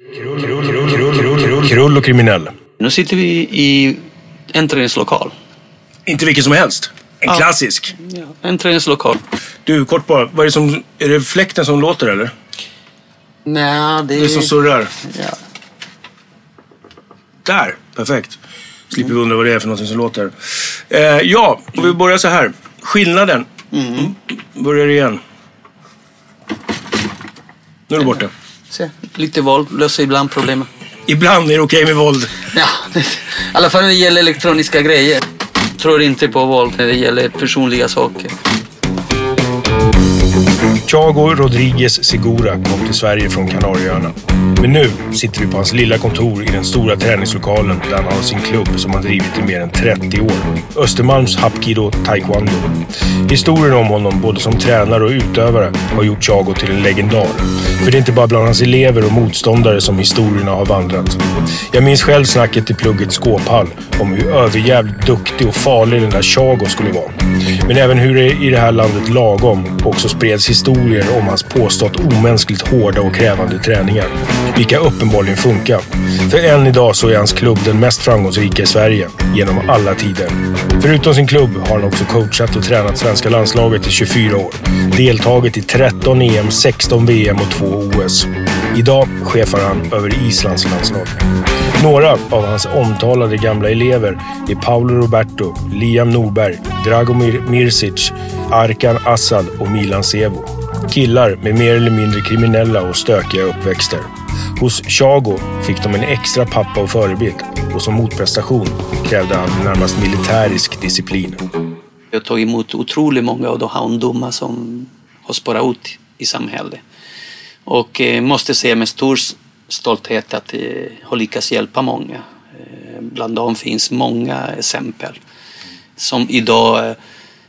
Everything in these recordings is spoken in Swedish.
Krull, krull, krull, krull, krull, krull, krull och kriminell. Nu sitter vi i en träningslokal. Inte vilken som helst. En Ja. klassisk. Ja, en träningslokal. Du, kort bara. Vad är, det som, är det fläkten som låter eller? Nej, det Det är som surrar. Ja. Där, perfekt. Slipper vi undra vad det är för någonting som låter. Eh, ja, och vi börjar så här. Skillnaden. Mm. Börjar igen. Nu är det borta. Se, lite våld löser ibland problemen. Ibland är det okej med våld. Ja, i alla fall när det gäller elektroniska grejer. Tror inte på våld när det gäller personliga saker. Thiago Rodriguez Segura kom till Sverige från Kanarieöarna. Men nu sitter vi på hans lilla kontor i den stora träningslokalen där han har sin klubb som han drivit i mer än 30 år. Östermalms Hapkido Taekwondo. Historien om honom, både som tränare och utövare, har gjort Thiago till en legendar. För det är inte bara bland hans elever och motståndare som historierna har vandrat. Jag minns själv snacket i pluggets skåphall om hur överjävligt duktig och farlig den där Thiago skulle vara. Men även hur det i det här landet lagom också spreds historier om hans påstått omänskligt hårda och krävande träningar. Vilka uppenbarligen funkar. För än idag så är hans klubb den mest framgångsrika i Sverige genom alla tider. Förutom sin klubb har han också coachat och tränat svenska landslaget i 24 år. Deltagit i 13 EM, 16 VM och 2 OS. Idag chefar han över Islands landslag. Några av hans omtalade gamla elever är Paolo Roberto, Liam Norberg, Dragomir Mirsic, Arkan Assad och Milan Sevo. Killar med mer eller mindre kriminella och stökiga uppväxter. Hos Thiago fick de en extra pappa och förebild och som motprestation krävde han närmast militärisk disciplin. Jag tagit emot otroligt många av de här ungdomar som har spårat ut i samhället. Och eh, måste säga med stor stolthet att jag har lyckats hjälpa många. Eh, bland dem finns många exempel som idag eh,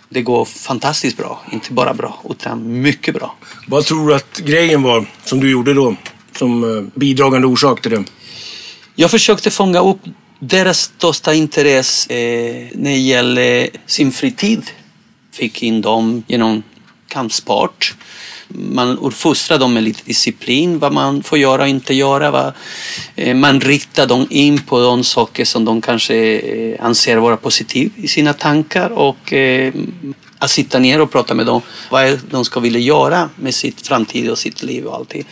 det går fantastiskt bra. Inte bara bra, utan mycket bra. Vad tror du att grejen var som du gjorde då? Som eh, bidragande orsak till det? Jag försökte fånga upp deras största intresse eh, när det gäller sin fritid. Fick in dem genom kampsport. Man uppfostrar dem med lite disciplin, vad man får göra och inte göra. Va? Eh, man riktar dem in på de saker som de kanske eh, anser vara positiva i sina tankar och eh, att sitta ner och prata med dem vad de ska vilja göra med sitt framtid och sitt liv och allting.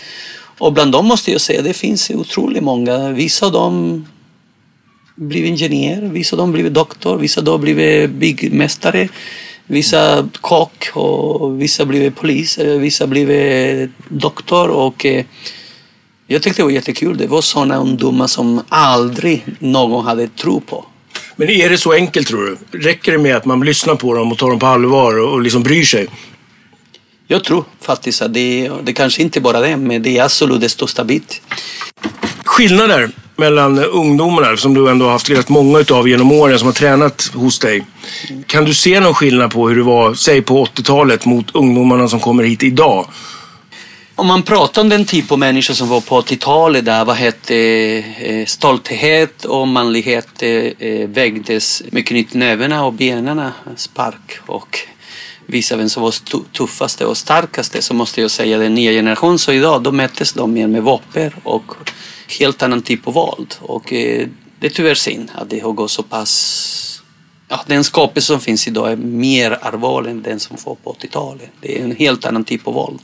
Och bland dem måste jag säga, det finns otroligt många. Vissa av dem blivit ingenjör, vissa av dem blivit doktor, vissa av dem blivit byggmästare, vissa kock och vissa blivit polis, eh, vissa blivit eh, doktor och eh, Jag tyckte det var jättekul. Det var sådana ungdomar som aldrig någon hade tro på. Men är det så enkelt tror du? Räcker det med att man lyssnar på dem och tar dem på allvar och liksom bryr sig? Jag tror faktiskt att det, det kanske inte bara det, men det är absolut det största bit. Skillnader mellan ungdomarna som du ändå har haft rätt många utav genom åren som har tränat hos dig. Kan du se någon skillnad på hur det var, säg på 80-talet mot ungdomarna som kommer hit idag? Om man pratar om den typ av människor som var på 80-talet där vad hette eh, stolthet och manlighet eh, vägdes med knytnävarna och benen, spark och visa vem som var tuffaste och starkaste så måste jag säga den nya generationen så idag då mättes de mer med vapen och helt annan typ av våld och eh, det är tyvärr synd att det har gått så pass Ja, den skapelse som finns idag är mer allvarlig än den som var på 80-talet. Det är en helt annan typ av våld.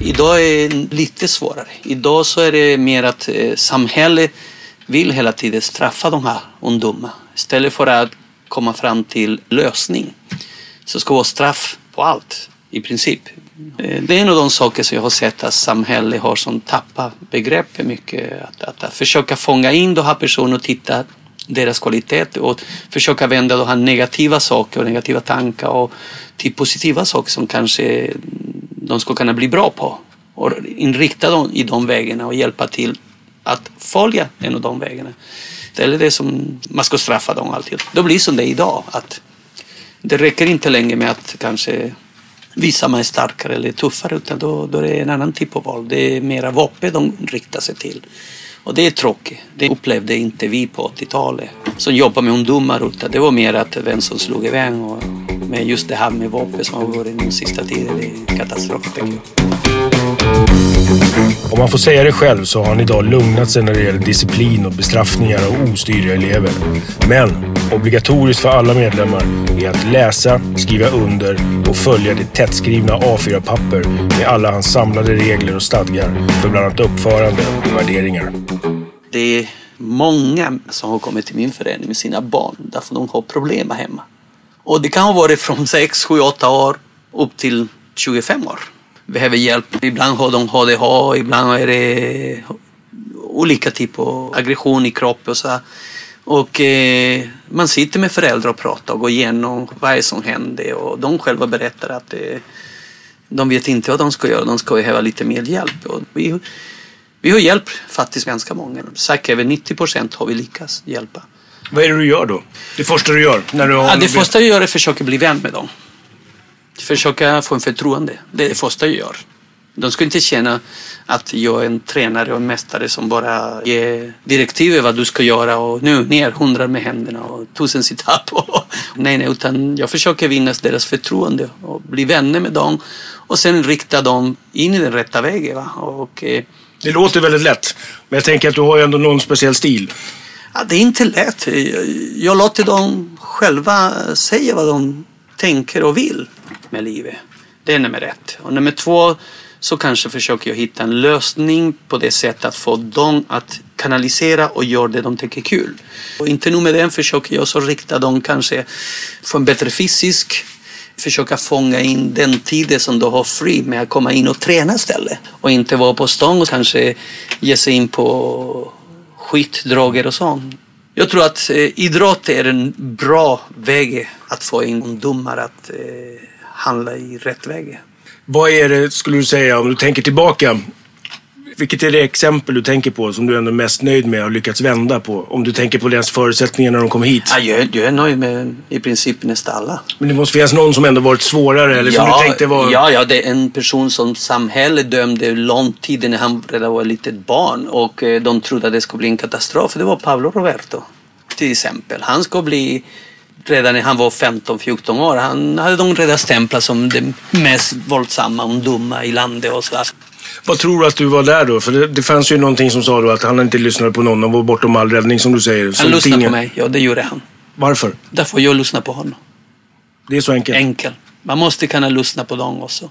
Idag är det lite svårare. Idag så är det mer att eh, samhället vill hela tiden straffa de här ungdomarna istället för att komma fram till lösning. Så ska det vara straff på allt i princip. Eh, det är en av de saker som jag har sett att samhället har som tappat begreppet mycket. Att, att, att försöka fånga in de här personerna och titta deras kvalitet och försöka vända de här negativa saker och negativa tankar och till positiva saker som kanske de ska kunna bli bra på och inrikta dem i de vägarna och hjälpa till att följa en av de vägarna. Eller det som man ska straffa dem alltid. Då blir det som det är idag. Att det räcker inte längre med att kanske visa man är starkare eller tuffare utan då, då är det en annan typ av våld. Det är mera vapen de riktar sig till. Och det är tråkigt. Det upplevde inte vi på 80-talet som jobbar med ungdomar. Utan det var mer att vem som slog iväg. Och men just det här med vapen som har varit den sista tiden. Det är katastrof tycker jag. Om man får säga det själv så har han idag lugnat sig när det gäller disciplin och bestraffningar av ostyriga elever. Men obligatoriskt för alla medlemmar är att läsa, skriva under och följa det tättskrivna A4-papper med alla hans samlade regler och stadgar för bland annat uppförande och värderingar. Det är många som har kommit till min förening med sina barn därför de har problem hemma. Och det kan ha varit från 6, 7, 8 år upp till 25 år. Behöver hjälp. Ibland har de ADHD, ibland är det olika typer av aggression i kroppen och så. Och eh, man sitter med föräldrar och pratar och går igenom vad som hände och de själva berättar att eh, de vet inte vad de ska göra, de ska behöva lite mer hjälp. Och vi, vi har hjälpt faktiskt ganska många. Säkert över 90 procent har vi lyckats hjälpa. Vad är det du gör då? Det första du gör? När du har ja, det första jag gör är att försöka bli vän med dem. Försöka få en förtroende. Det är det första jag gör. De ska inte känna att jag är en tränare och en mästare som bara ger direktiv vad du ska göra och nu ner hundra med händerna och tusen sit-up. nej, nej, utan jag försöker vinna deras förtroende och bli vänner med dem och sen rikta dem in i den rätta vägen. Va? Och, eh, det låter väldigt lätt, men jag tänker att du har ju ändå någon speciell stil. Ja, det är inte lätt. Jag låter dem själva säga vad de tänker och vill med livet. Det är nummer ett. Och nummer två så kanske försöker jag hitta en lösning på det sättet att få dem att kanalisera och göra det de tycker är kul. Och inte nog med det försöker jag så rikta dem kanske få en bättre fysisk försöka fånga in den tiden som de har fri med att komma in och träna istället. Och inte vara på stan och kanske ge sig in på skit, droger och sånt. Jag tror att eh, idrott är en bra väg att få in ungdomar att eh, handla i rätt väg. Vad är det, skulle du säga, om du tänker tillbaka? Vilket är det exempel du tänker på som du ändå är mest nöjd med och lyckats vända på? Om du tänker på deras förutsättningar när de kom hit. Ja, jag, jag är nöjd med i princip nästan alla. Men det måste finnas någon som ändå varit svårare eller ja, som du tänkte var... Ja, ja, det är en person som samhället dömde lång tid när han redan var ett litet barn och eh, de trodde att det skulle bli en katastrof. Det var Pablo Roberto till exempel. Han ska bli redan när han var 15-14 år. Han hade de redan stämplat som den mest våldsamma och dumma i landet och så. Vad tror du att du var där då? För det, det fanns ju någonting som sa då att han inte lyssnade på någon och var bortom all räddning som du säger. Han lyssnade tingen. på mig, ja det gjorde han. Varför? Därför jag lyssnar på honom. Det är så enkelt? Enkelt. Man måste kunna lyssna på dem också.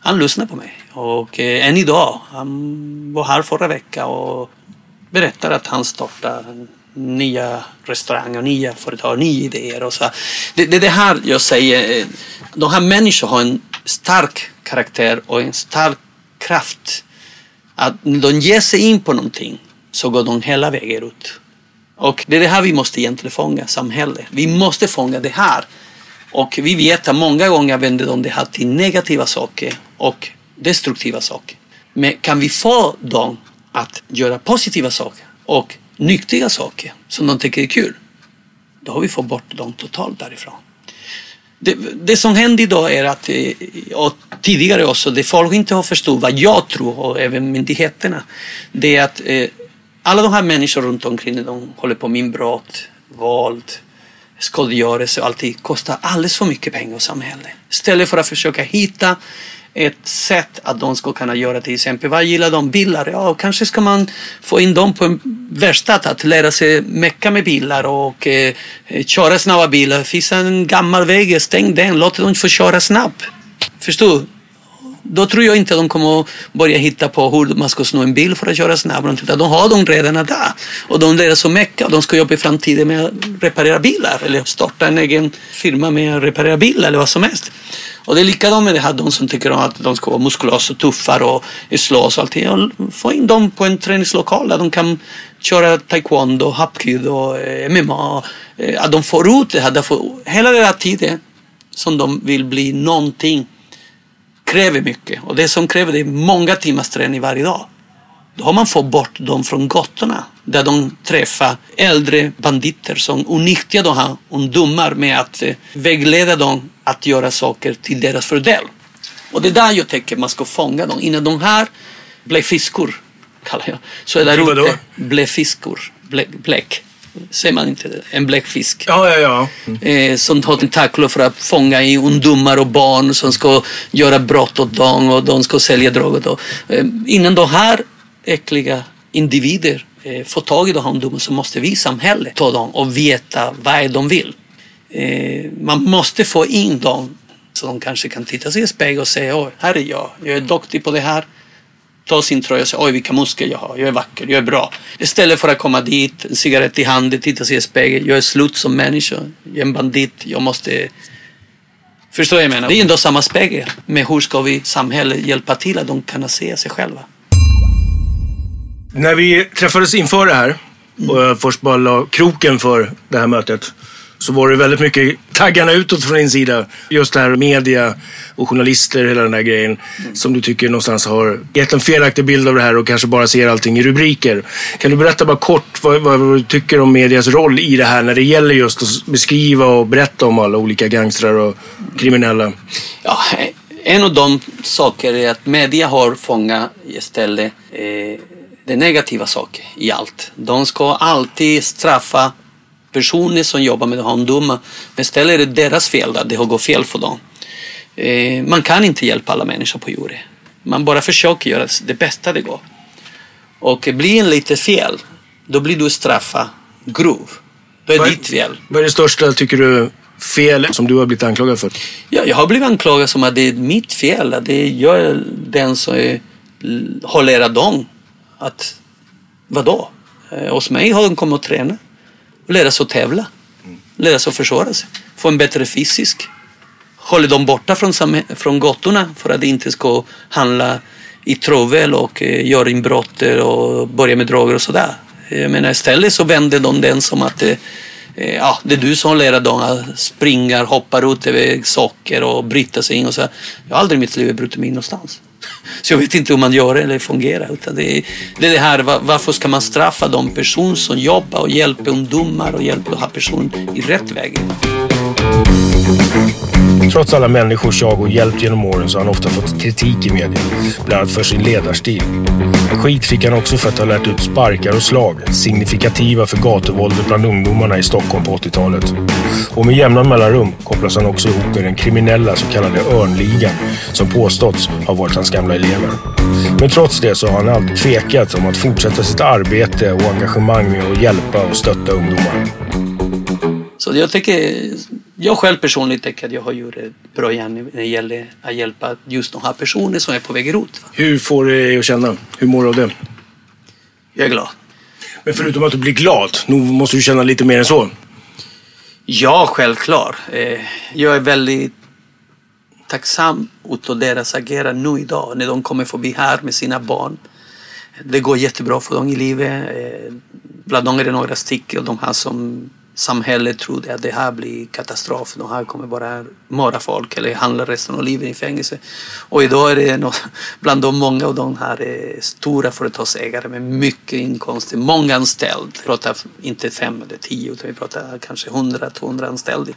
Han lyssnar på mig. Och eh, än idag. Han var här förra veckan och berättade att han startade nya restauranger, nya företag, nya idéer. Och så. Det är det, det här jag säger. Eh, de här människorna har en stark karaktär och en stark kraft Att när de ger sig in på någonting så går de hela vägen ut. Och det är det här vi måste egentligen fånga, samhället. Vi måste fånga det här. Och vi vet att många gånger vänder de det här till negativa saker och destruktiva saker. Men kan vi få dem att göra positiva saker och nyttiga saker som de tycker är kul, då har vi fått bort dem totalt därifrån. Det, det som händer idag är att, eh, och tidigare också, det folk inte har förstått vad jag tror och även myndigheterna, det är att eh, alla de här människorna runt omkring, de håller på med inbrott, våld, skadegörelse och allting kostar alldeles för mycket pengar och samhället. Istället för att försöka hitta ett sätt att de ska kunna göra till exempel, vad gillar de? Bilar? Ja, kanske ska man få in dem på en verkstad att lära sig mecka med bilar och eh, köra snabba bilar. Finns en gammal väg, stäng den, låt dem få köra snabbt. Förstår du? Då tror jag inte de kommer att börja hitta på hur man ska sno en bil för att köra snabbare. Utan de har dem redan där. Och de lär sig mecka och de ska jobba i framtiden med att reparera bilar. Eller starta en egen firma med att reparera bilar eller vad som helst. Och det är likadant med det här, de som tycker att de ska vara muskulösa och tuffa och slåss och allting. Få in dem på en träningslokal där de kan köra taekwondo, hapkid och eh, MMA. Eh, att de får ut det här. Därför, hela den här tiden som de vill bli någonting kräver mycket. Och det som kräver det är många timmars träning varje dag. Då har man fått bort dem från gatorna där de träffar äldre banditer som utnyttjar de här ungdomar med att eh, vägleda dem att göra saker till deras fördel. Och det är där jag tänker man ska fånga dem. Innan de här blir fiskor, kallar jag. Så är där ute blir fiskor, bläck. Säger man inte det? En bläckfisk. Ja, ja, ja. Mm. Eh, som har tentakler för att fånga i ungdomar och barn som ska göra brott åt dem och de ska sälja droger. Eh, innan de här äckliga individer eh, får tag i de här ungdomarna så måste vi i samhället ta dem och veta vad de vill. Eh, man måste få in dem så de kanske kan titta sig i spegeln och säga oj, här är jag, jag är duktig på det här. Ta sin tröja och säga oj vilka muskler jag har, jag är vacker, jag är bra. Istället för att komma dit, en cigarett i handen, titta sig i spegeln, jag är slut som människa, jag är en bandit, jag måste Förstår jag menar? Det är ändå samma spegel. Men hur ska vi samhället hjälpa till att de kan se sig själva? När vi träffades inför det här och jag först bara la kroken för det här mötet så var det väldigt mycket taggarna utåt från din sida. Just det här media och journalister, hela den här grejen. Mm. Som du tycker någonstans har gett en felaktig bild av det här och kanske bara ser allting i rubriker. Kan du berätta bara kort vad, vad, vad du tycker om medias roll i det här när det gäller just att beskriva och berätta om alla olika gangstrar och kriminella? Ja, en av de saker är att media har fångat istället eh, det negativa saker i allt. De ska alltid straffa personer som jobbar med ungdomarna. Men istället är det deras fel att det har gått fel för dem. Eh, man kan inte hjälpa alla människor på jorden. Man bara försöker göra det bästa det går. Och blir en lite fel, då blir du straffad grov. Då är det ditt fel. Vad är det största, tycker du, fel som du har blivit anklagad för? Ja, jag har blivit anklagad som att det är mitt fel. Att det är jag den som är, håller dem att vadå? Eh, hos mig har de kommit att träna och lära sig att tävla. Lära sig att försvara sig. Få en bättre fysisk. Håller dem borta från, från gatorna för att de inte ska handla i trovel och eh, göra inbrott och börja med droger och sådär. Jag menar istället så vänder de den som att eh, eh ja, det är du som lär dem att springa, hoppa ut över saker och bryta sig in och så. Jag har aldrig i mitt liv brutit mig in någonstans. Så jag vet inte hur man gör det eller fungerar. Utan det, är, det är det här, varför ska man straffa de personer som jobbar och hjälper ungdomar och hjälper de här personerna i rätt väg? Trots alla människors jag och hjälp genom åren så har han ofta fått kritik i media, bland annat för sin ledarstil. Skit fick han också för att ha lärt ut sparkar och slag, signifikativa för gatuvåldet bland ungdomarna i Stockholm på 80-talet. Och med jämna mellanrum kopplas han också ihop med den kriminella så kallade Örnligan som påståtts ha varit hans gamla elever. Men trots det så har han aldrig tvekat om att fortsätta sitt arbete och engagemang med att hjälpa och stötta ungdomar. Så jag tycker, jag själv personligen tycker att jag har gjort ett bra gärning när det gäller att hjälpa just de här personerna som är på väg ut. Hur får det dig att känna? Hur mår du av det? Jag är glad. Men förutom att du blir glad, nog måste du känna lite mer än så? Ja, självklart. Eh, jag är väldigt tacksam utav deras agerande nu idag när de kommer förbi här med sina barn. Det går jättebra för dem i livet. Eh, bland dem är det några stycken de här som samhället trodde att det här blir katastrof. De här kommer bara mörda folk eller handla resten av livet i fängelse. Och idag är det något, bland de många av de här eh, stora företagsägare med mycket inkomster, många anställda. Vi pratar inte fem eller tio utan vi pratar kanske hundra, tvåhundra anställda.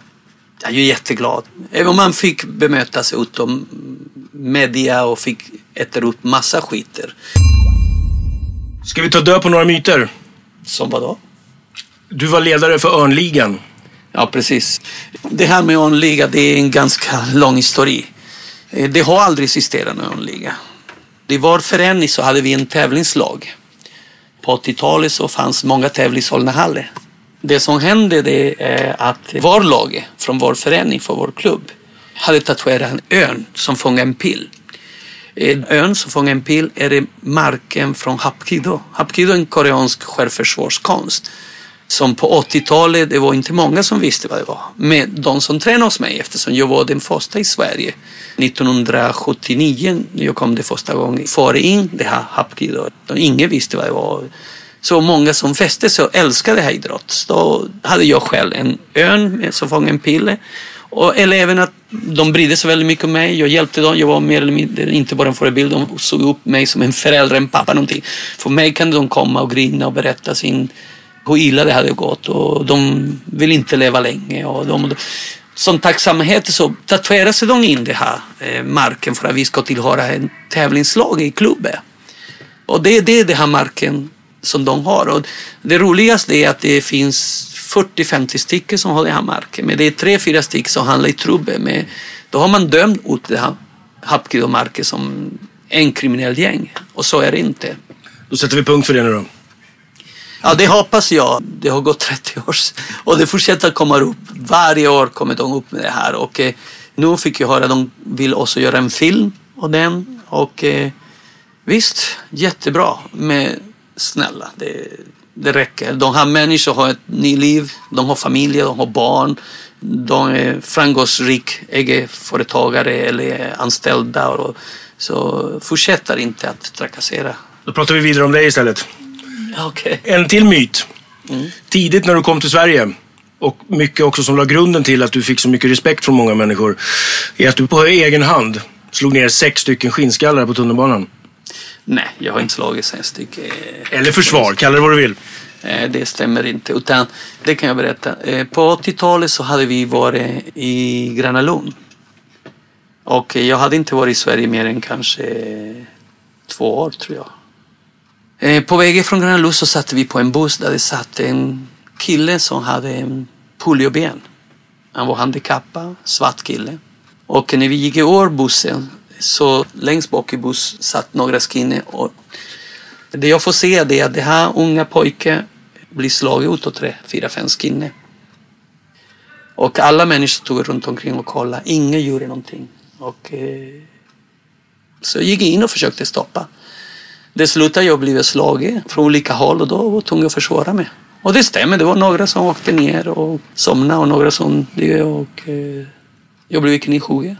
Jag är ju jätteglad. Även om man fick bemöta sig utom media och fick äta upp massa skiter. Ska vi ta död på några myter? Som vadå? Du var ledare för Örnligan. Ja, precis. Det här med Örnliga, det är en ganska lång historia. Eh, det har aldrig existerat någon Örnliga. I var förening så hade vi en tävlingslag. På 80-talet så fanns många tävlingshallar. Det som hände det är att var lag från vår förening, från vår klubb, hade tatuerat en örn som fångade en pil. En örn som fångade en pil är det marken från Hapkido. Hapkido är en koreansk självförsvarskonst som på 80-talet, det var inte många som visste vad det var. Men de som tränade hos mig, eftersom jag var den första i Sverige 1979 när jag kom det första gången, före in det här Hapkido. Ingen visste vad det var. Så många som fäste sig och älskade det här idrott. Då hade jag själv en örn som fångade en pille. Och eleverna, att de brydde sig väldigt mycket om mig. Jag hjälpte dem. Jag var mer eller mindre inte bara en förebild. De såg upp mig som en förälder, en pappa, någonting. För mig kan de komma och grina och berätta sin hur illa det hade gått och de vill inte leva länge. Och de, som tacksamhet så tatuerade sig de in den här eh, marken för att vi ska tillhöra en tävlingslag i klubben. Och det, det är den här marken som de har. Och det roligaste är att det finns 40-50 stycken som har den här marken. Men det är 3-4 stycken som handlar i trubbel. Med, då har man dömt ut den här Hapkido-marken som en kriminell gäng. Och så är det inte. Då sätter vi punkt för det nu då. Ja, det hoppas jag. Det har gått 30 år och det fortsätter komma upp. Varje år kommer de upp med det här och eh, nu fick jag höra att de vill också göra en film av den och eh, visst, jättebra. Men snälla, det, det räcker. De här människorna har ett nytt liv, de har familj, de har barn. De är framgångsrika egenföretagare eller anställda. Och, så fortsätter inte att trakassera. Då pratar vi vidare om dig istället. Okay. En till myt. Mm. Tidigt när du kom till Sverige och mycket också som la grunden till att du fick så mycket respekt från många människor är att du på egen hand slog ner sex stycken skinnskallar på tunnelbanan. Nej, jag har inte slagit sex stycken. Eller försvar, kalla det vad du vill. Eh, det stämmer inte, utan det kan jag berätta. Eh, på 80-talet så hade vi varit i Gröna Lund. Och jag hade inte varit i Sverige mer än kanske två år tror jag. Eh, på vägen från Gröna Lund så satt vi på en buss där det satt en kille som hade en polioben. Han var handikappad, svart kille. Och när vi gick i år bussen så längst bak i bussen satt några skinne. Och det jag får se är att det här unga pojken blir slagen ut av tre, fyra, fem skinne. Och alla människor stod runt omkring och kollade. Ingen gjorde någonting. Och, eh, så jag gick in och försökte stoppa. Det slutade jag blev slagen från olika håll och då var jag tvungen att försvara mig. Och det stämmer, det var några som åkte ner och somnade och några som dog och eh, jag blev knivhuggen.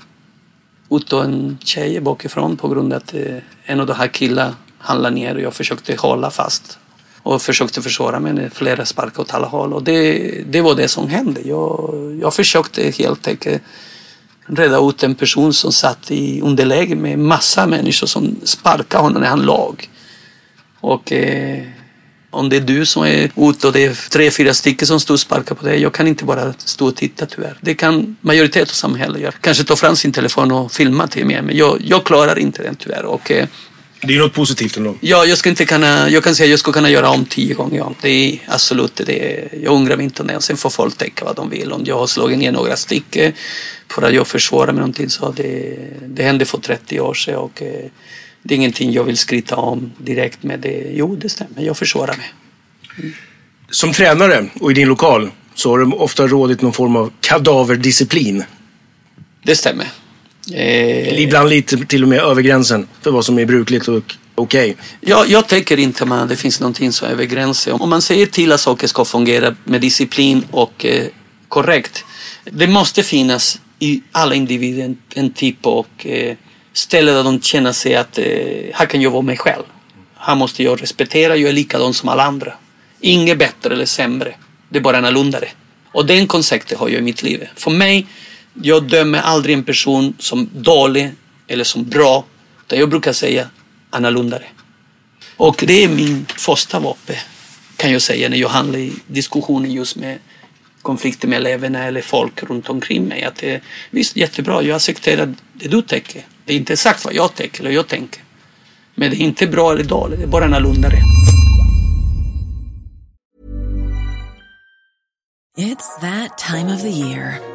Utav en tjej bakifrån på grund av att eh, en av de här killarna handlade ner och jag försökte hålla fast och försökte försvara mig med flera sparkar åt alla håll. Och det, det var det som hände. Jag, jag försökte helt enkelt reda ut en person som satt i underläge med massa människor som sparkade honom när han låg. Och eh, om det är du som är ute och det är tre, fyra stycken som står och sparkar på dig. Jag kan inte bara stå och titta tyvärr. Det kan majoriteten av samhället göra. Kanske ta fram sin telefon och filma till mig. Men jag, jag klarar inte det tyvärr. Och, eh, det är något positivt ändå. Ja, jag, ska inte kunna, jag kan säga att jag skulle kunna göra om tio gånger om. Det är absolut det. Är, jag ångrar mig inte om det. Sen får folk tänka vad de vill. Om jag har slagit ner några stycken för att jag försvarar mig någonting så det, det hände för 30 år sedan och eh, det är ingenting jag vill skryta om direkt med det. Jo, det stämmer. Jag försvarar mig. Mm. Som tränare och i din lokal så har du ofta rådit någon form av kadaverdisciplin. Det stämmer. Eh, Ibland lite till och med över gränsen för vad som är brukligt och okej. Okay. Jag, jag tänker inte att det finns någonting som är över gränsen. Om man säger till att saker ska fungera med disciplin och eh, korrekt. Det måste finnas i alla individer en, en typ och eh, ställe där de känner sig att eh, här kan jag vara mig själv. Han måste jag respektera, jag är likadan som alla andra. Inget bättre eller sämre. Det är bara annorlunda. Och den konceptet har jag i mitt liv. För mig, jag dömer aldrig en person som dålig eller som bra. Utan jag brukar säga annorlunda. Och det är min första vapen kan jag säga när jag handlar i diskussioner just med konflikter med eleverna eller folk runt omkring mig. Att det, visst, jättebra, jag accepterar det du tänker. Det är inte exakt vad jag tänker eller jag tänker. Men det är inte bra eller dåligt, det är bara annorlunda. It's that time of the year.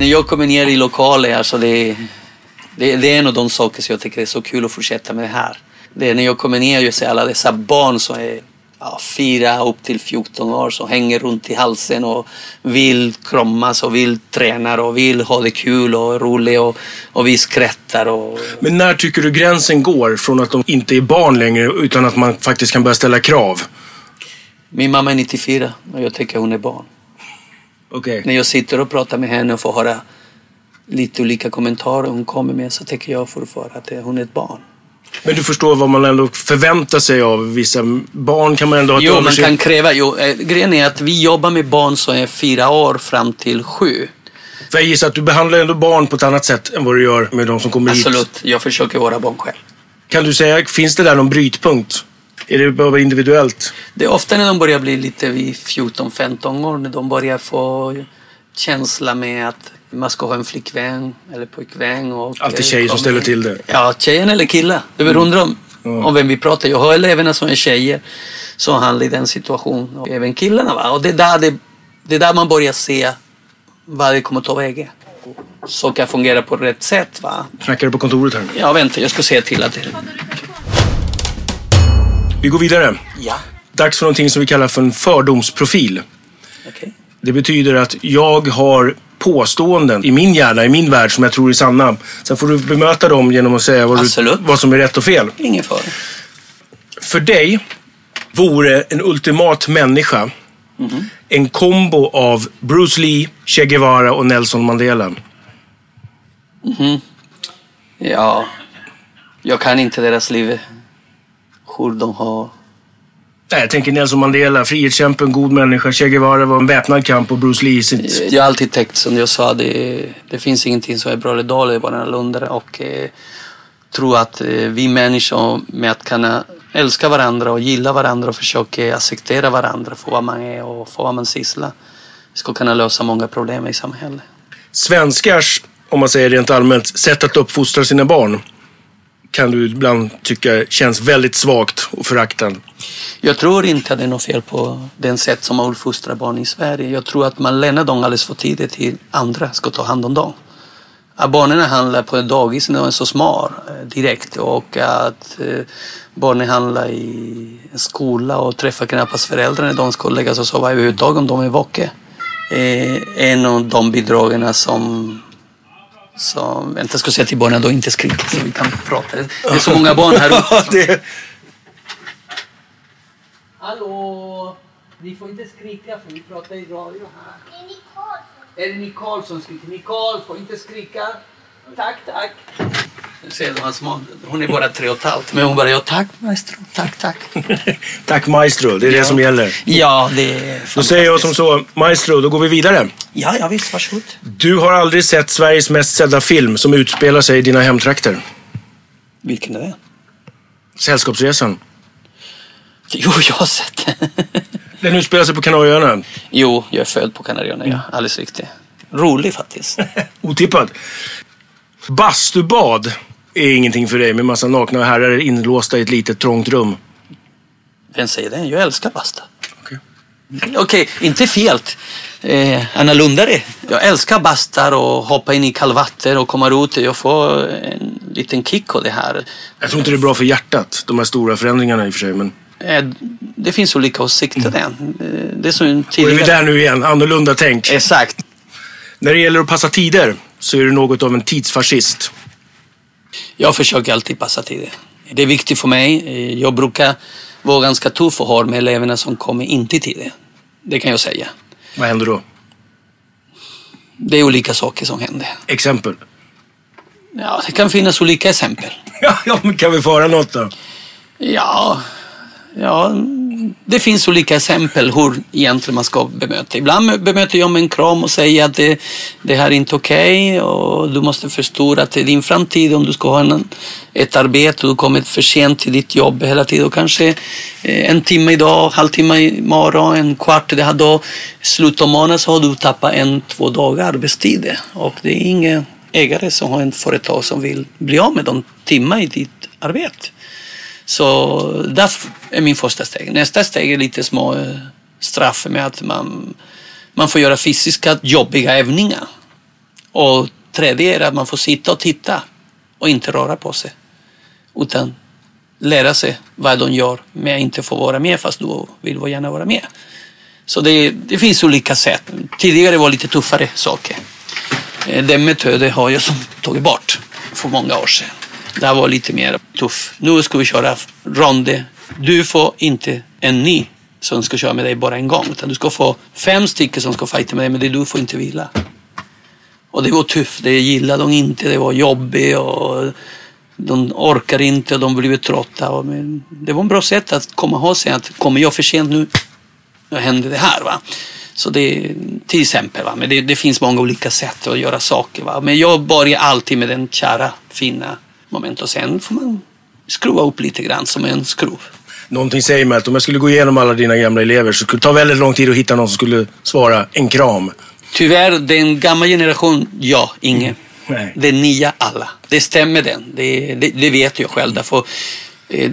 När jag kommer ner i lokaler, alltså det, det, det är en av de saker som jag tycker är så kul att fortsätta med det här. Det är när jag kommer ner och ser alla dessa barn som är ja, fyra upp till 14 år som hänger runt i halsen och vill kramas och vill träna och vill ha det kul och roligt och, och vi skrattar. Och... Men när tycker du gränsen går från att de inte är barn längre utan att man faktiskt kan börja ställa krav? Min mamma är 94 och jag tycker hon är barn. Okay. När jag sitter och pratar med henne och får höra lite olika kommentarer hon kommer med så tycker jag fortfarande att hon är ett barn. Men du förstår vad man ändå förväntar sig av vissa barn kan man ändå ha Jo, man kan kräva. Jo, eh, grejen är att vi jobbar med barn som är fyra år fram till sju. För jag gissar att du behandlar ändå barn på ett annat sätt än vad du gör med de som kommer Absolut. hit. Absolut, jag försöker vara barn själv. Kan du säga, finns det där någon brytpunkt? Är det bara individuellt? Det är ofta när de börjar bli lite vid 14-15 år, när de börjar få känsla med att man ska ha en flickvän eller pojkvän. Och Alltid tjejer som ställer till det. Ja, tjejen eller killar. Det beror mm. om, mm. om vem vi pratar. Jag har eleverna som är tjejer som handlar i den situationen. Och även killarna. Va? Och det är, där det, det är där man börjar se vad det kommer att ta vägen. Så kan fungera på rätt sätt. Va? Knackar du på kontoret här? Ja, vänta. Jag ska se till att det... Vi går vidare. Ja. Dags för någonting som vi kallar för en fördomsprofil. Okay. Det betyder att jag har påståenden i min hjärna, i min värld som jag tror är sanna. Sen får du bemöta dem genom att säga vad, du, vad som är rätt och fel. Ingen fara. För dig vore en ultimat människa mm -hmm. en kombo av Bruce Lee, Che Guevara och Nelson Mandela. Mm -hmm. Ja, jag kan inte deras liv. Hur de har Nej, jag tänker Nelson Mandela, frihetskämpe, en god människa. Che Guevara var en väpnad kamp och Bruce Lee sitt... Jag har alltid tänkt som jag sa, det, det finns ingenting som är bra eller dåligt, bara annorlunda. Och eh, tror att eh, vi människor med att kunna älska varandra och gilla varandra och försöka acceptera varandra för vad man är och för vad man sysslar ska kunna lösa många problem i samhället. Svenskars, om man säger rent allmänt, sätt att uppfostra sina barn kan du ibland tycka känns väldigt svagt och föraktande. Jag tror inte att det är något fel på den sätt som man uppfostrar barn i Sverige. Jag tror att man lämnar dem alldeles för tidigt till andra ska ta hand om dem. Att barnen handlar på en dagis när de är så små eh, direkt och att eh, barnen handlar i en skola och träffar knappast föräldrar när de ska lägga sig och sova överhuvudtaget om de är vakna. Eh, en av de bidragen som så vänta, ska säga till barnen att inte skrika så vi kan prata. Det är så många barn här ute. Hallå! Ni får inte skrika för vi pratar i radio här. Är det Nicole som skriker? Nicole, får inte skrika. Tack, tack. Nu ser du, hans hon är bara tre och ett halvt. Men hon bara, ja tack maestro, tack, tack. Tack maestro, det är det som gäller. Ja, det är Då säger jag som så, maestro, då går vi vidare. Ja, ja visst, varsågod. Du har aldrig sett Sveriges mest sedda film som utspelar sig i dina hemtrakter. Vilken är det? Sällskapsresan. Jo, jag har sett den. Den utspelar sig på Kanarieöarna. Jo, jag är född på Kanarieöarna, ja. Alldeles riktigt. Rolig faktiskt. Otippad. Bastubad är ingenting för dig med massa nakna herrar inlåsta i ett litet trångt rum. Vem säger det? Jag älskar basta. Okej, inte fel. Eh, Anna Lundare. Jag älskar bastar och hoppa in i kalvatter och komma ut. Jag får en liten kick av det här. Jag tror inte det är bra för hjärtat, de här stora förändringarna i och för sig. Men... Eh, det finns olika åsikter. Eh, Det är som en Och är vi tidigare... där nu igen, annorlunda tänk. Exakt. När det gäller att passa tider så är du något av en tidsfascist. Jag försöker alltid passa tider. Det är viktigt för mig. Jag brukar vara ganska tuff och hård med eleverna som kommer inte i tid. Det kan jag säga. Vad händer då? Det är olika saker som händer. Exempel? Ja, det kan finnas olika exempel. Ja, men kan vi få höra något då? Ja, ja, det finns olika exempel hur egentligen man ska bemöta. Ibland bemöter jag med en kram och säger att det, det här är inte okej och du måste förstå att det är din framtid om du ska ha en, ett arbete och du kommer för sent till ditt jobb hela tiden och kanske eh, en timme idag, halvtimme imorgon, en kvart det här dag. Slutet av månaden så har du tappat en, två dagar arbetstid och det är ingen ägare som har ett företag som vill bli av med de timmar i ditt arbete. Så det är min första steg. Nästa steg är lite små eh, straff med att man, man får göra fysiska jobbiga övningar. Och tredje är att man får sitta och titta och inte röra på sig. Utan lära sig vad de gör men inte få vara med fast du vill gärna vara med. Så det, det finns olika sätt. Tidigare var det lite tuffare saker. Eh, den metoden har jag som tagit bort för många år sedan. Det här var lite mer tuff. Nu ska vi köra ronde. Du får inte en ny som ska köra med dig bara en gång. Utan du ska få fem stycken som ska fighta med dig men det du får inte vila. Och det var tufft. Det gillade de inte. Det var jobbigt och de orkar inte och de blev trötta. Men det var ett bra sätt att komma ihåg sig att kommer jag för sent nu, då händer det här. Va? Så det till exempel. Va? Men det, det finns många olika sätt att göra saker. Va? Men jag börjar alltid med den kära, fina moment och sen får man skruva upp lite grann som en skruv. Någonting säger mig att om jag skulle gå igenom alla dina gamla elever så skulle det ta väldigt lång tid att hitta någon som skulle svara en kram. Tyvärr, den gamla generationen, ja, ingen. Nej. Den nya, alla. Det stämmer den. Det, det, det vet jag själv. Därför, eh,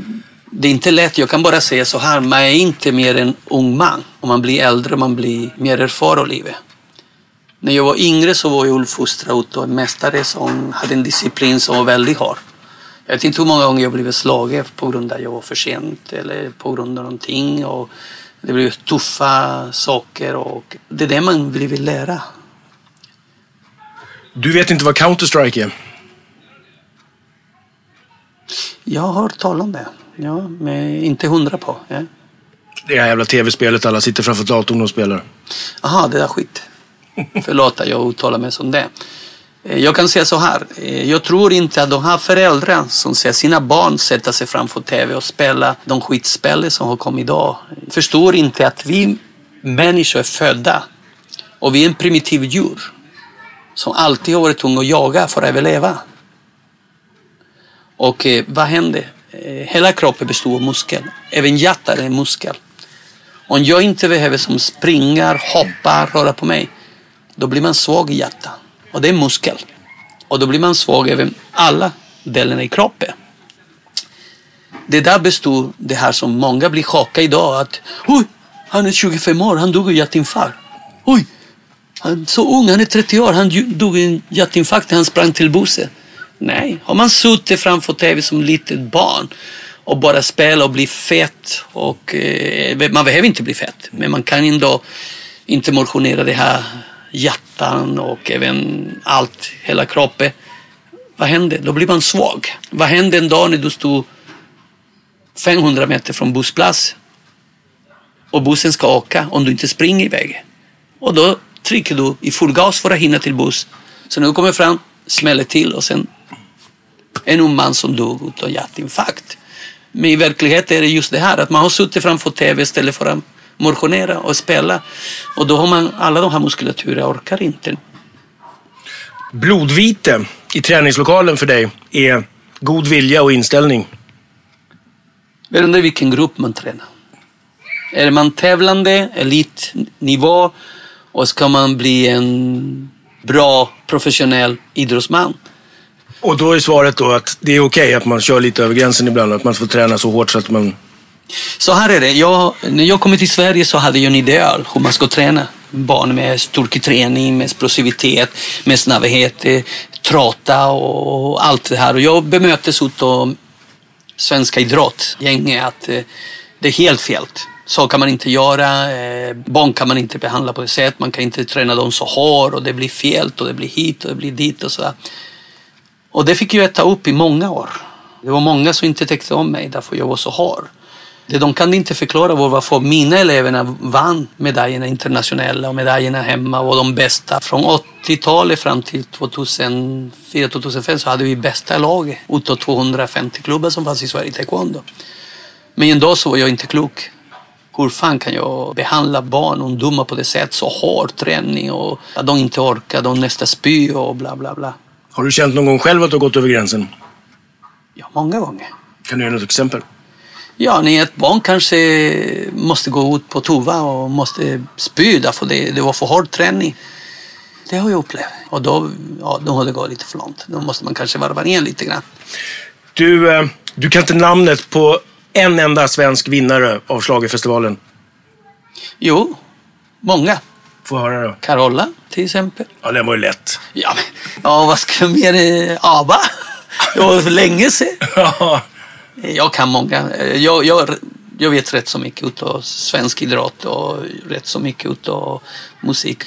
det är inte lätt. Jag kan bara säga så här, man är inte mer en ung man. Om man blir äldre, man blir mer erfaren i livet. När jag var yngre så var jag uppfostrad av en mästare som hade en disciplin som var väldigt hård. Jag vet inte hur många gånger jag blivit slagen på grund av att jag var för sent eller på grund av någonting. Och det blev tuffa saker och det är det man vill lära. Du vet inte vad Counter-Strike är? Jag har hört talas om det. Ja, men inte hundra på. Ja. Det här jävla tv-spelet alla sitter framför datorn och spelar. Aha, det där skit. Förlåt att jag uttalar mig som det. Eh, jag kan säga så här. Eh, jag tror inte att de här föräldrarna som ser sina barn sätta sig framför tv och spela de skitspel som har kommit idag förstår inte att vi människor är födda och vi är en primitiv djur som alltid har varit tvungna att jaga för att överleva. Och eh, vad händer? Eh, hela kroppen består av muskel. Även hjärtat är en muskel. Om jag inte behöver som springa, hoppa, röra på mig, då blir man svag i hjärtat. Och det är muskel. Och då blir man svag över alla delarna i kroppen. Det där består det här som många blir chockade idag. Att oj, han är 25 år, han dog i hjärtinfarkt. Oj, han är så ung, han är 30 år, han dog i en hjärtinfarkt när han sprang till bussen. Nej, har man suttit framför tv som litet barn och bara spela och bli fett och eh, man behöver inte bli fett men man kan ändå inte motionera det här hjärtan och även allt, hela kroppen. Vad händer? Då blir man svag. Vad händer en dag när du står 500 meter från bussplats och bussen ska åka om du inte springer iväg? Och då trycker du i full gas för att hinna till buss. Så när du kommer fram smäller till och sen en ung man som dog av hjärtinfarkt. Men i verkligheten är det just det här att man har suttit framför tv istället för att motionera och spela. Och då har man alla de här muskulaturer orkar inte. Blodvite i träningslokalen för dig är god vilja och inställning. Beroende vilken grupp man tränar. Är man tävlande, elitnivå och ska man bli en bra professionell idrottsman. Och då är svaret då att det är okej okay att man kör lite över gränsen ibland, att man får träna så hårt så att man... Så här är det. Jag, när jag kom till Sverige så hade jag en ideal hur man ska träna. Barn med styrketräning, med explosivitet, med snabbhet, eh, trata och allt det här. Och jag bemöttes av svenska idrottgänget att eh, det är helt fel. Så kan man inte göra. Eh, barn kan man inte behandla på det sättet. Man kan inte träna dem så hårt och det blir fel och det blir hit och det blir dit och sådär. Och det fick jag äta upp i många år. Det var många som inte tyckte om mig därför jag var så hård. Det de kan inte förklara var varför mina elever vann medaljerna internationella och medaljerna hemma och de bästa. Från 80-talet fram till 2004-2005 så hade vi bästa laget utav 250 klubbar som fanns i Sverige i taekwondo. Men en dag så var jag inte klok. Hur fan kan jag behandla barn och ungdomar på det sättet? Så hård träning och att de inte orkar, de nästan spyr och bla bla bla. Har du känt någon gång själv att du har gått över gränsen? Ja, många gånger. Kan du ge något exempel? Ja, när ett barn kanske måste gå ut på toa och måste spy därför det, det var för hård träning. Det har jag upplevt. Och då, ja, då har det gått lite för långt. Då måste man kanske varva ner lite grann. Du, eh, du kan inte namnet på en enda svensk vinnare av Schlagerfestivalen? Jo, många. Få höra då. Carola till exempel. Ja, den var ju lätt. Ja, men, ja vad ska jag mer? ABBA. Det var för länge sedan. jag kan många. Jag, jag, jag vet rätt så mycket av svensk idrott och rätt så mycket av musik.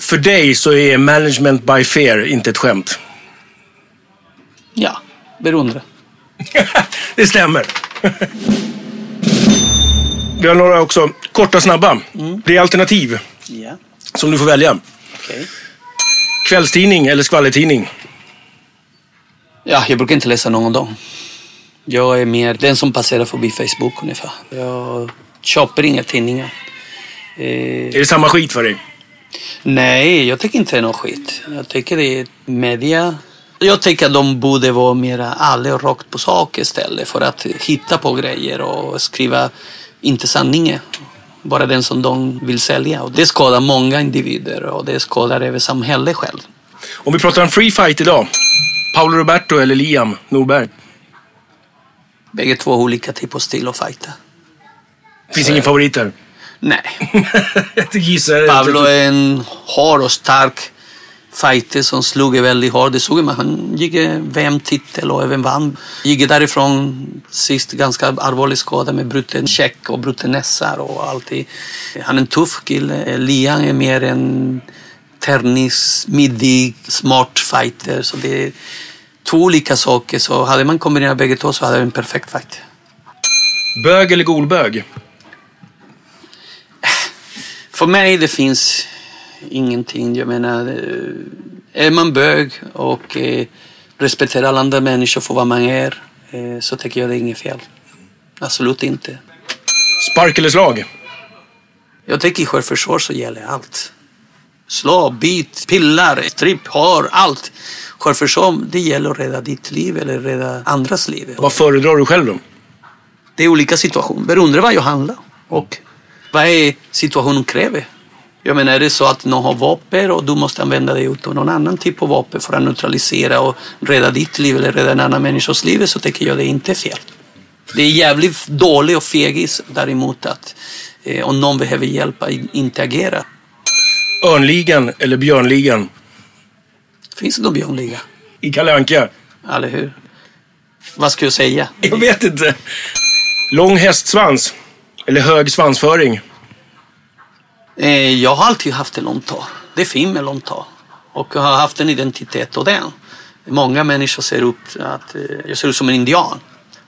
För dig så är management by fear inte ett skämt? Ja, beroende. det stämmer. Vi har några också korta snabba. Mm. Det är alternativ. Ja. Som du får välja. Okay. Kvällstidning eller skvallertidning? Ja, jag brukar inte läsa någon dem. Jag är mer den som passerar förbi Facebook ungefär. Jag köper inga tidningar. Eh... Är det samma skit för dig? Nej, jag tycker inte det är någon skit. Jag tycker det är media. Jag tycker att de borde vara mer ärliga och rakt på sak istället för att hitta på grejer och skriva inte sanningen. Bara den som de vill sälja. Och det skadar många individer och det skadar även samhället själv. Om vi pratar om free fight idag. Paolo Roberto eller Liam Norberg? Bägge två olika typer av stil att fighta. Finns Så... ingen favoriter? Nej. gissar. Pablo är en hård och stark fighter som slog väldigt hårt. Det såg man. Han gick VM-titel och även vann. Gick därifrån sist ganska allvarlig skada med bruten käck och bruten näsa och alltid. Han är en tuff kille. Lian är mer en tennis, middig, smart fighter. Så det är två olika saker. Så hade man kombinerat bägge två så hade det en perfekt fight. Bög eller golbög? För mig det finns ingenting. Jag menar, eh, är man bög och eh, respekterar alla andra människor för vad man är eh, så tycker jag det är inget fel. Absolut inte. Spark eller slag? Jag tycker i självförsvar så gäller allt. Slå, bit, pillar, stripp, har, allt. Självförsvar, det gäller att rädda ditt liv eller rädda andras liv. Vad föredrar du själv då? Det är olika situationer, beroende vad jag handlar och vad är situationen kräver. Jag menar, är det så att någon har vapen och du måste använda dig av någon annan typ av vapen för att neutralisera och rädda ditt liv eller rädda en annan människas liv så tycker jag det är inte fel. Det är jävligt dåligt och fegis däremot att eh, om någon behöver hjälpa, inte agera. Örnligan eller Björnligan? Finns det någon Björnliga? I Kalle Anka? Eller hur? Vad ska jag säga? Jag vet inte. Lång hästsvans eller hög svansföring? Eh, jag har alltid haft en långt hår. Det är fint med långt hår. Och jag har haft en identitet och den. Många människor ser upp att eh, jag ser ut som en indian.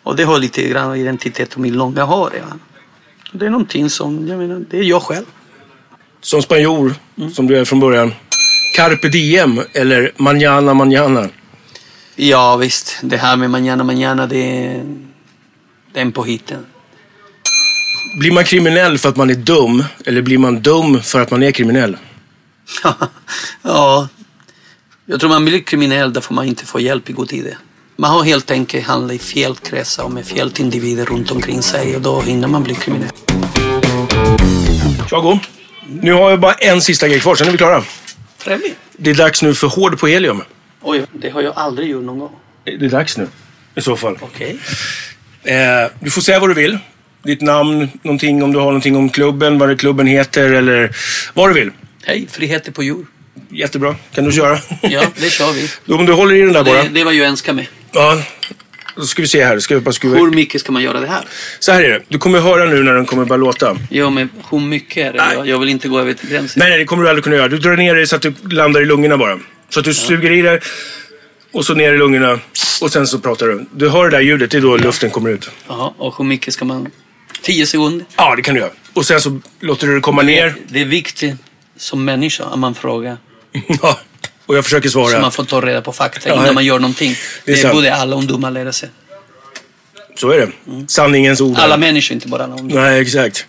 Och det har lite grann identitet med min långa hår. Ja. Det är någonting som, jag menar, det är jag själv. Som spanjor, som du är från början. Carpe diem eller mañana mañana? Ja visst, det här med mañana mañana det är, det är en påhitten. Blir man kriminell för att man är dum? Eller blir man dum för att man är kriminell? ja, jag tror man blir kriminell därför man inte får hjälp i god tid. Man har helt enkelt handlat i fel kretsar och med fel individer runt omkring sig och då hinner man bli kriminell. Tjago, nu har jag bara en sista grej kvar, sen är vi klara. Trevligt. Det är dags nu för hård på helium. Oj, det har jag aldrig gjort någon gång. Det är dags nu, i så fall. Okej. Eh, du får säga vad du vill. Ditt namn, någonting om du har någonting om klubben, vad det klubben heter eller vad du vill. Hej, friheter på jord. Jättebra. Kan du köra? Ja, det kör vi. Om du håller i den där bara. Det, det var ju önska med. Ja. Då ska vi se här. Ska vi bara skruva... Hur mycket ska man göra det här? Så här är det. Du kommer höra nu när den kommer börja låta. Ja, men hur mycket är det? Jag, jag vill inte gå över till gränsen. Nej, nej, det kommer du aldrig kunna göra. Du drar ner det så att du landar i lungorna bara. Så att du suger i det och så ner i lungorna och sen så pratar du. Du hör det där ljudet, det är då luften kommer ut. Jaha, och hur mycket ska man... 10 sekunder? Ja, det kan du göra. Och sen så låter du det komma ner. Det är viktigt som människa att man frågar. Ja, och jag försöker svara. Så man får ta reda på fakta Ja, innan man gör någonting. det är Det, borde alla ungdomar lära sig. Så är det. Sanningens ord. Alla människor, inte bara alla ungdomar. Nej, exakt.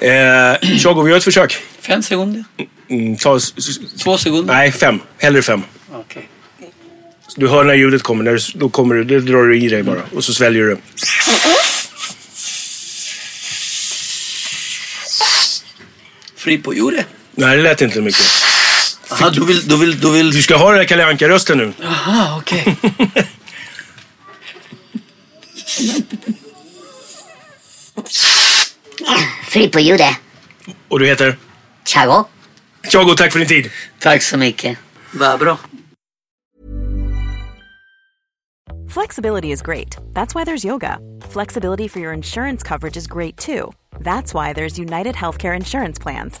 Eh, Tjago, vi gör ett försök. Fem sekunder? Mm, ta... Två sekunder? Nej, fem. Hellre fem. Okej. Du hör när ljudet kommer. När du, då kommer du, det drar du i dig bara. Och så sväljer du. Fri på jordet? Nej, det lät inte mycket. Aha, du vill, du vill, du vill... Du ska ha den där Kalle Anka-rösten nu. Aha, okej. Fri på ljudet. Och du heter? Chago. Tjago, tack för din tid. Tack så mycket. Vad bra. Flexibility is great. That's why there's yoga. Flexibility for your insurance coverage is great too. That's why there's United Healthcare Insurance Plans.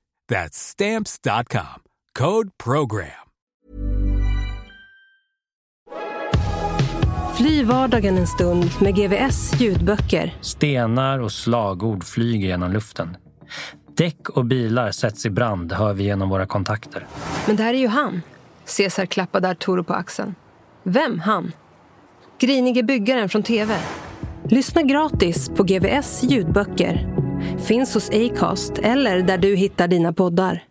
That's stamps.com. Code program. Fly vardagen en stund med GVS ljudböcker. Stenar och slagord flyger genom luften. Däck och bilar sätts i brand, hör vi genom våra kontakter. Men det här är ju han. Cesar klappade Arturo på axeln. Vem han? Grinige byggaren från TV. Lyssna gratis på GVS ljudböcker. Finns hos Acast eller där du hittar dina poddar.